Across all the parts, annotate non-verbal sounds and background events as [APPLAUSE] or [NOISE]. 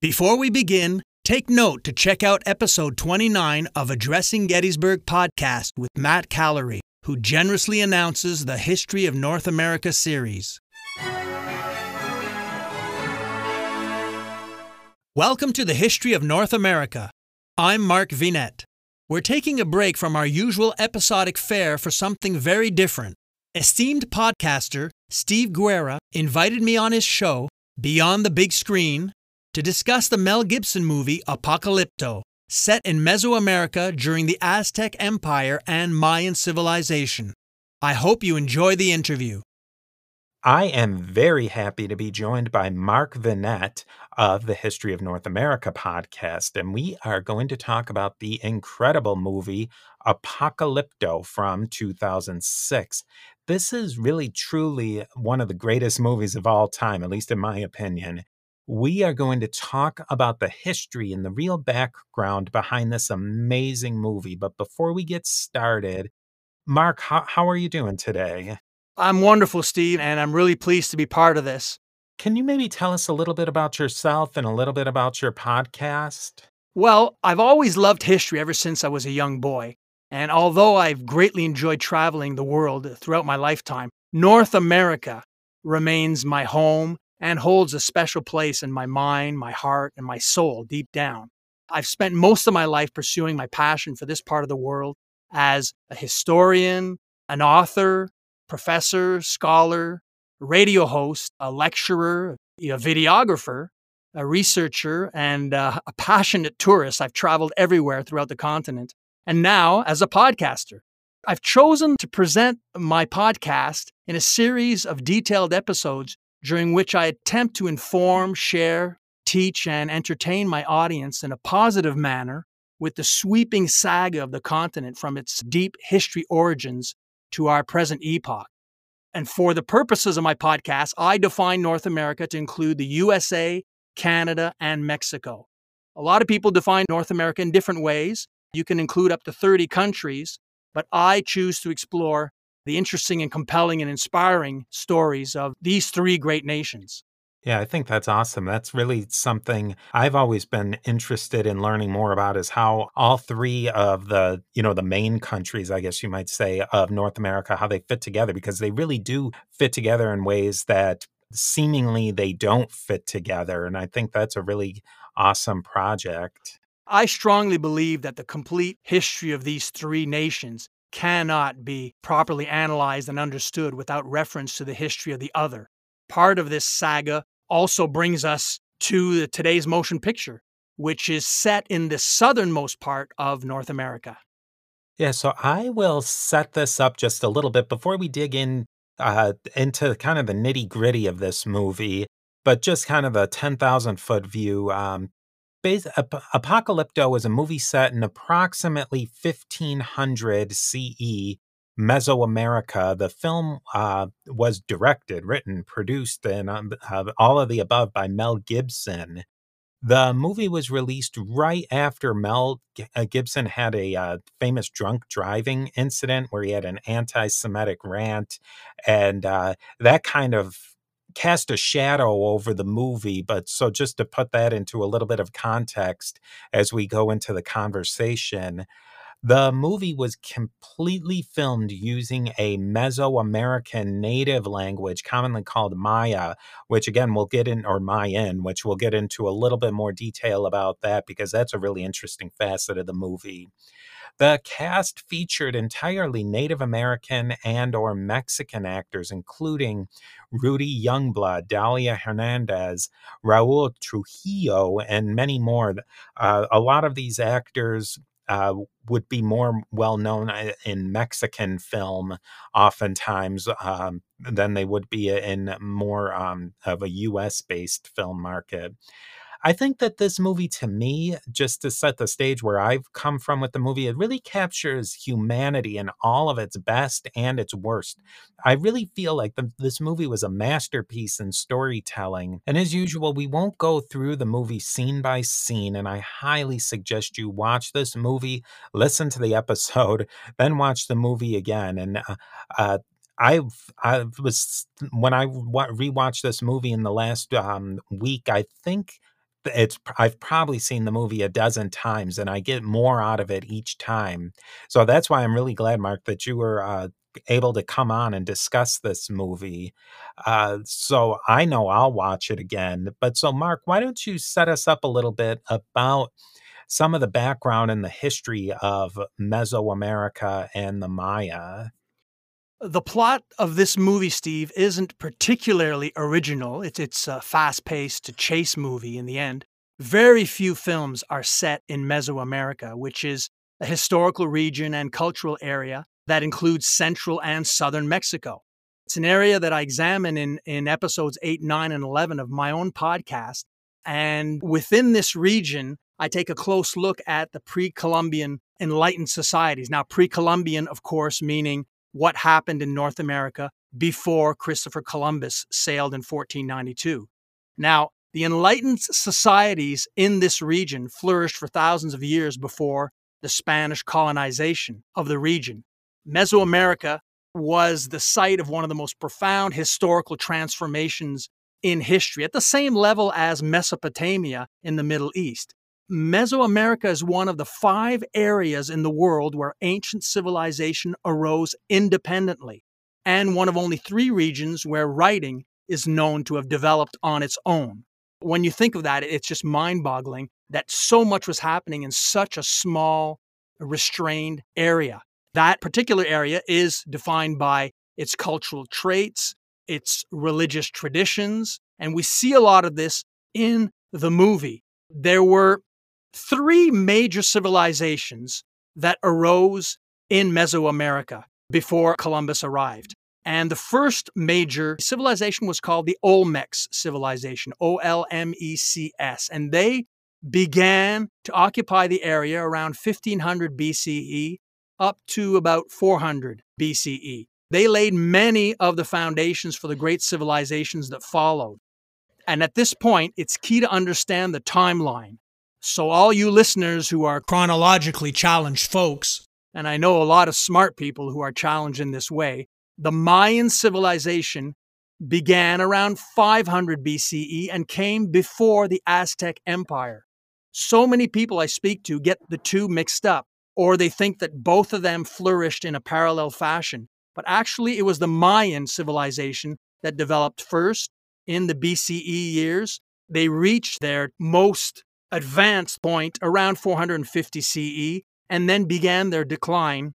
Before we begin, take note to check out episode 29 of Addressing Gettysburg podcast with Matt Callery, who generously announces the History of North America series. Welcome to the History of North America. I'm Mark Vinet. We're taking a break from our usual episodic fare for something very different. Esteemed podcaster Steve Guerra invited me on his show, Beyond the Big Screen, to discuss the Mel Gibson movie Apocalypto, set in Mesoamerica during the Aztec Empire and Mayan civilization. I hope you enjoy the interview. I am very happy to be joined by Mark Vinet of the History of North America podcast, and we are going to talk about the incredible movie Apocalypto from 2006. This is really truly one of the greatest movies of all time, at least in my opinion we are going to talk about the history and the real background behind this amazing movie. But before we get started, Mark, how, how are you doing today? I'm wonderful, Steve, and I'm really pleased to be part of this. Can you maybe tell us a little bit about yourself and a little bit about your podcast? Well, I've always loved history ever since I was a young boy. And although I've greatly enjoyed traveling the world throughout my lifetime, North America remains my home and holds a special place in my mind, my heart, and my soul deep down. I've spent most of my life pursuing my passion for this part of the world as a historian, an author, professor, scholar, radio host, a lecturer, a videographer, a researcher, and uh, a passionate tourist. I've traveled everywhere throughout the continent. And now as a podcaster. I've chosen to present my podcast in a series of detailed episodes during which I attempt to inform, share, teach, and entertain my audience in a positive manner with the sweeping saga of the continent from its deep history origins to our present epoch. And for the purposes of my podcast, I define North America to include the USA, Canada, and Mexico. A lot of people define North America in different ways. You can include up to 30 countries, but I choose to explore the interesting and compelling and inspiring stories of these three great nations. Yeah, I think that's awesome. That's really something I've always been interested in learning more about is how all three of the, you know, the main countries, I guess you might say, of North America, how they fit together because they really do fit together in ways that seemingly they don't fit together. And I think that's a really awesome project. I strongly believe that the complete history of these three nations cannot be properly analyzed and understood without reference to the history of the other. Part of this saga also brings us to the, today's motion picture, which is set in the southernmost part of North America. Yeah, so I will set this up just a little bit before we dig in uh, into kind of the nitty gritty of this movie, but just kind of a 10,000 foot view. Um, Apocalypto is a movie set in approximately 1500 CE Mesoamerica. The film uh, was directed, written, produced, and uh, all of the above by Mel Gibson. The movie was released right after Mel uh, Gibson had a uh, famous drunk driving incident where he had an anti Semitic rant. And uh, that kind of cast a shadow over the movie. But so just to put that into a little bit of context as we go into the conversation, the movie was completely filmed using a Mesoamerican native language, commonly called Maya, which again we'll get in, or Mayan, which we'll get into a little bit more detail about that because that's a really interesting facet of the movie. The cast featured entirely Native American and or Mexican actors, including Rudy Youngblood, Dalia Hernandez, Raoul Trujillo, and many more. Uh, a lot of these actors uh, would be more well known uh, in Mexican film, oftentimes, um, than they would be in more um, of a US based film market. I think that this movie, to me, just to set the stage where I've come from with the movie, it really captures humanity in all of its best and its worst. I really feel like the, this movie was a masterpiece in storytelling. And as usual, we won't go through the movie scene by scene. And I highly suggest you watch this movie, listen to the episode, [LAUGHS] then watch the movie again. And uh, uh, I I was when I rewatched this movie in the last um, week. I think it's I've probably seen the movie a dozen times, and I get more out of it each time. So that's why I'm really glad, Mark, that you were uh, able to come on and discuss this movie. Uh, so I know I'll watch it again. But so, Mark, why don't you set us up a little bit about some of the background and the history of Mesoamerica and the Maya? The plot of this movie, Steve, isn't particularly original. It's it's a fast-paced chase movie in the end. Very few films are set in Mesoamerica, which is a historical region and cultural area that includes central and southern Mexico. It's an area that I examine in, in episodes 8, 9, and 11 of my own podcast. And within this region, I take a close look at the pre Columbian enlightened societies. Now, pre Columbian, of course, meaning what happened in North America before Christopher Columbus sailed in 1492. Now, the enlightened societies in this region flourished for thousands of years before the Spanish colonization of the region. Mesoamerica was the site of one of the most profound historical transformations in history, at the same level as Mesopotamia in the Middle East. Mesoamerica is one of the five areas in the world where ancient civilization arose independently, and one of only three regions where writing is known to have developed on its own. When you think of that, it's just mind boggling that so much was happening in such a small, restrained area. That particular area is defined by its cultural traits, its religious traditions, and we see a lot of this in the movie. There were three major civilizations that arose in Mesoamerica before Columbus arrived. And the first major civilization was called the Olmecs civilization, O L M E C S. And they began to occupy the area around 1500 BCE up to about 400 BCE. They laid many of the foundations for the great civilizations that followed. And at this point, it's key to understand the timeline so, all you listeners who are chronologically challenged folks, and I know a lot of smart people who are challenged in this way, the Mayan civilization began around 500 BCE and came before the Aztec Empire. So many people I speak to get the two mixed up, or they think that both of them flourished in a parallel fashion. But actually, it was the Mayan civilization that developed first in the BCE years. They reached their most advanced point around 450 CE and then began their decline,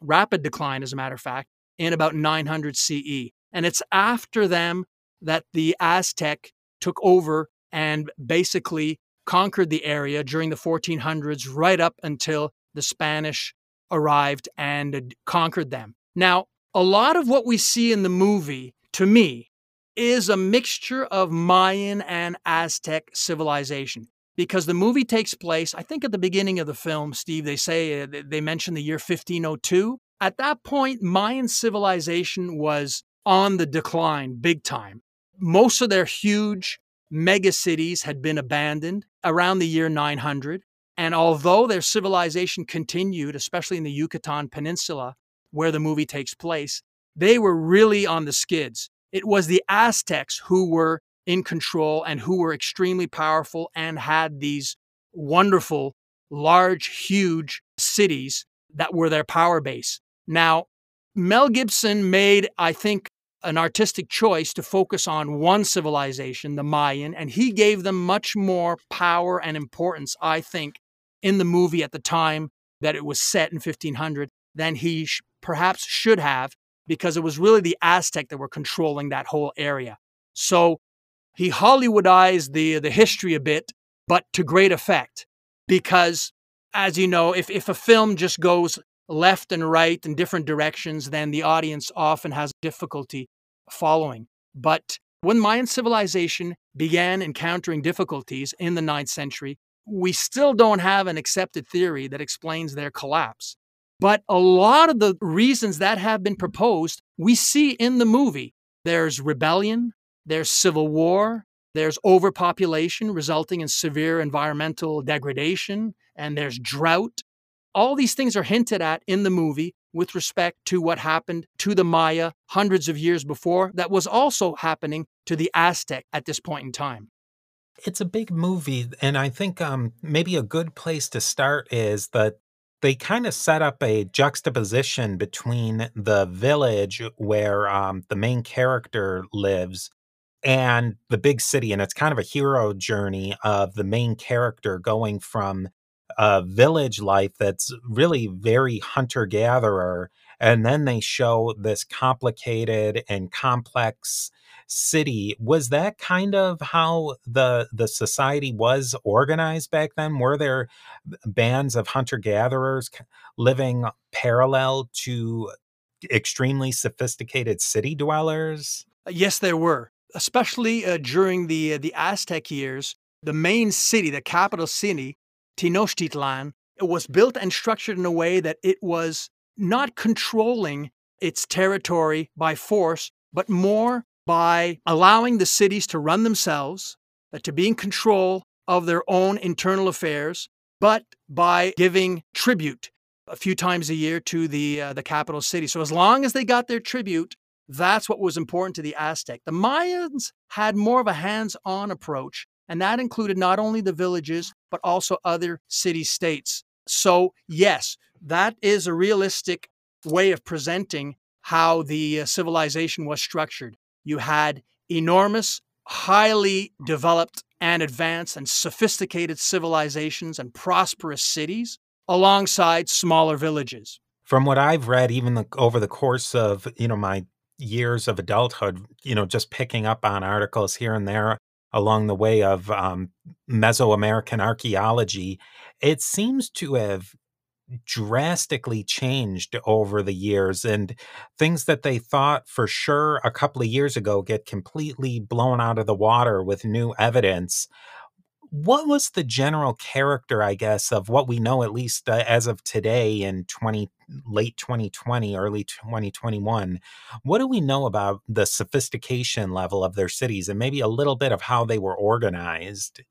rapid decline, as a matter of fact, in about 900 CE. And it's after them that the Aztec took over and basically conquered the area during the 1400s, right up until the Spanish arrived and conquered them. Now, a lot of what we see in the movie, to me, is a mixture of Mayan and Aztec civilization because the movie takes place, I think at the beginning of the film, Steve, they say uh, they mention the year 1502. At that point, Mayan civilization was on the decline big time. Most of their huge mega cities had been abandoned around the year 900. And although their civilization continued, especially in the Yucatan Peninsula, where the movie takes place, they were really on the skids. It was the Aztecs who were in control and who were extremely powerful and had these wonderful, large, huge cities that were their power base. Now, Mel Gibson made, I think, an artistic choice to focus on one civilization, the Mayan, and he gave them much more power and importance, I think, in the movie at the time that it was set in 1500 than he sh- perhaps should have, because it was really the Aztec that were controlling that whole area. So he Hollywoodized the, the history a bit, but to great effect. Because, as you know, if, if a film just goes left and right in different directions, then the audience often has difficulty following. But when Mayan civilization began encountering difficulties in the ninth century, we still don't have an accepted theory that explains their collapse. But a lot of the reasons that have been proposed, we see in the movie. There's rebellion, there's civil war, there's overpopulation resulting in severe environmental degradation, and there's drought. All these things are hinted at in the movie with respect to what happened to the Maya hundreds of years before, that was also happening to the Aztec at this point in time. It's a big movie, and I think um, maybe a good place to start is that they kind of set up a juxtaposition between the village where um, the main character lives and the big city. And it's kind of a hero journey of the main character going from a village life that's really very hunter gatherer. And then they show this complicated and complex city. Was that kind of how the the society was organized back then? Were there bands of hunter gatherers living parallel to extremely sophisticated city dwellers? Yes, there were especially uh, during the uh, the Aztec years, the main city, the capital city, Tenochtitlan, was built and structured in a way that it was not controlling its territory by force, but more by allowing the cities to run themselves, uh, to be in control of their own internal affairs, but by giving tribute a few times a year to the uh, the capital city. So as long as they got their tribute, that's what was important to the Aztec. The Mayans had more of a hands on approach, and that included not only the villages, but also other city states. So, yes, that is a realistic way of presenting how the uh, civilization was structured. You had enormous, highly developed and advanced and sophisticated civilizations and prosperous cities alongside smaller villages. From what I've read, even the, over the course of you know my years of adulthood, you know, just picking up on articles here and there along the way of um, Mesoamerican archaeology, it seems to have drastically changed over the years and things that they thought for sure a couple of years ago get completely blown out of the water with new evidence what was the general character, I guess, of what we know, at least uh, as of today in 20, late 2020, early 2021? What do we know about the sophistication level of their cities and maybe a little bit of how they were organized?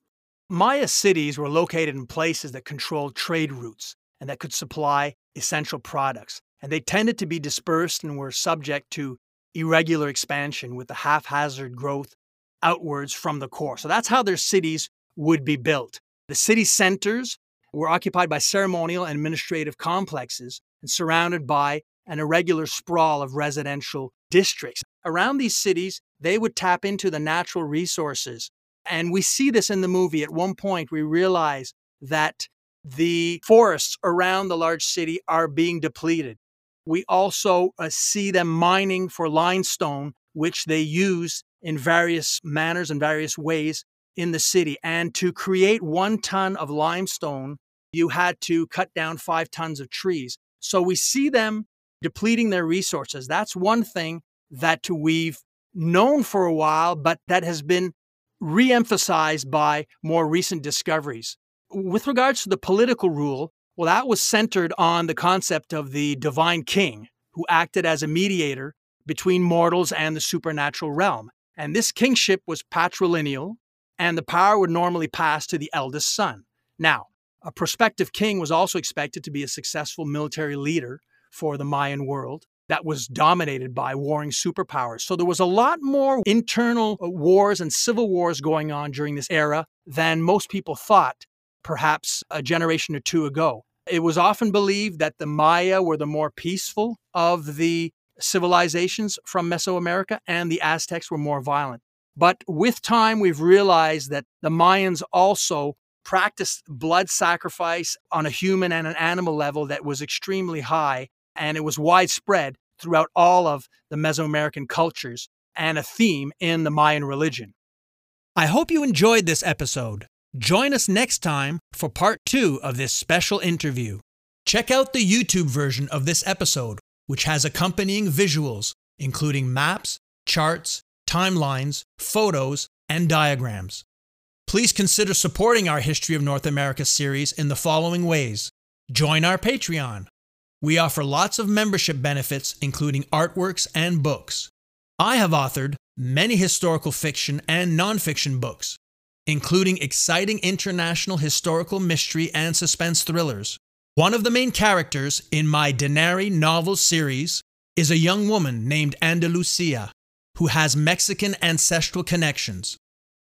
Maya cities were located in places that controlled trade routes and that could supply essential products. And they tended to be dispersed and were subject to irregular expansion with the haphazard growth outwards from the core. So that's how their cities would be built. The city centers were occupied by ceremonial and administrative complexes and surrounded by an irregular sprawl of residential districts. Around these cities, they would tap into the natural resources. And we see this in the movie. At one point, we realize that the forests around the large city are being depleted. We also uh, see them mining for limestone, which they use in various manners and various ways in the city. And to create one ton of limestone, you had to cut down five tons of trees. So we see them depleting their resources. That's one thing that we've known for a while, but that has been re-emphasized by more recent discoveries. With regards to the political rule, well, that was centered on the concept of the divine king who acted as a mediator between mortals and the supernatural realm. And this kingship was patrilineal, and the power would normally pass to the eldest son. Now, a prospective king was also expected to be a successful military leader for the Mayan world that was dominated by warring superpowers. So there was a lot more internal uh, wars and civil wars going on during this era than most people thought, perhaps a generation or two ago. It was often believed that the Maya were the more peaceful of the civilizations from Mesoamerica and the Aztecs were more violent. But with time, we've realized that the Mayans also practiced blood sacrifice on a human and an animal level that was extremely high, and it was widespread throughout all of the Mesoamerican cultures and a theme in the Mayan religion. I hope you enjoyed this episode. Join us next time for part two of this special interview. Check out the YouTube version of this episode, which has accompanying visuals, including maps, charts, timelines, photos, and diagrams. Please consider supporting our History of North America series in the following ways. Join our Patreon. We offer lots of membership benefits, including artworks and books. I have authored many historical fiction and nonfiction books, including exciting international historical mystery and suspense thrillers. One of the main characters in my Denari novel series is a young woman named Andalucia who has Mexican ancestral connections.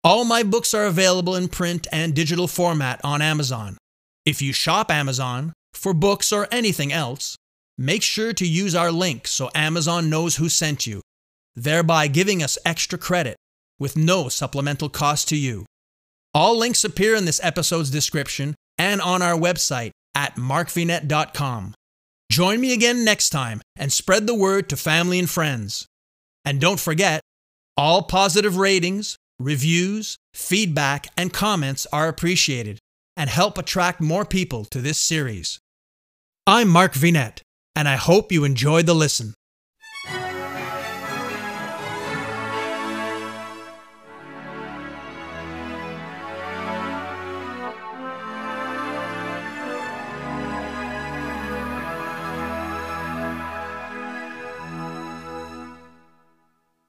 All my books are available in print and digital format on Amazon. If you shop Amazon for books or anything else, make sure to use our link so Amazon knows who sent you, thereby giving us extra credit with no supplemental cost to you. All links appear in this episode's description and on our website at markvinet.com. Join me again next time and spread the word to family and friends. And don't forget, all positive ratings, reviews, feedback, and comments are appreciated and help attract more people to this series. I'm Mark Vinet, and I hope you enjoyed the listen.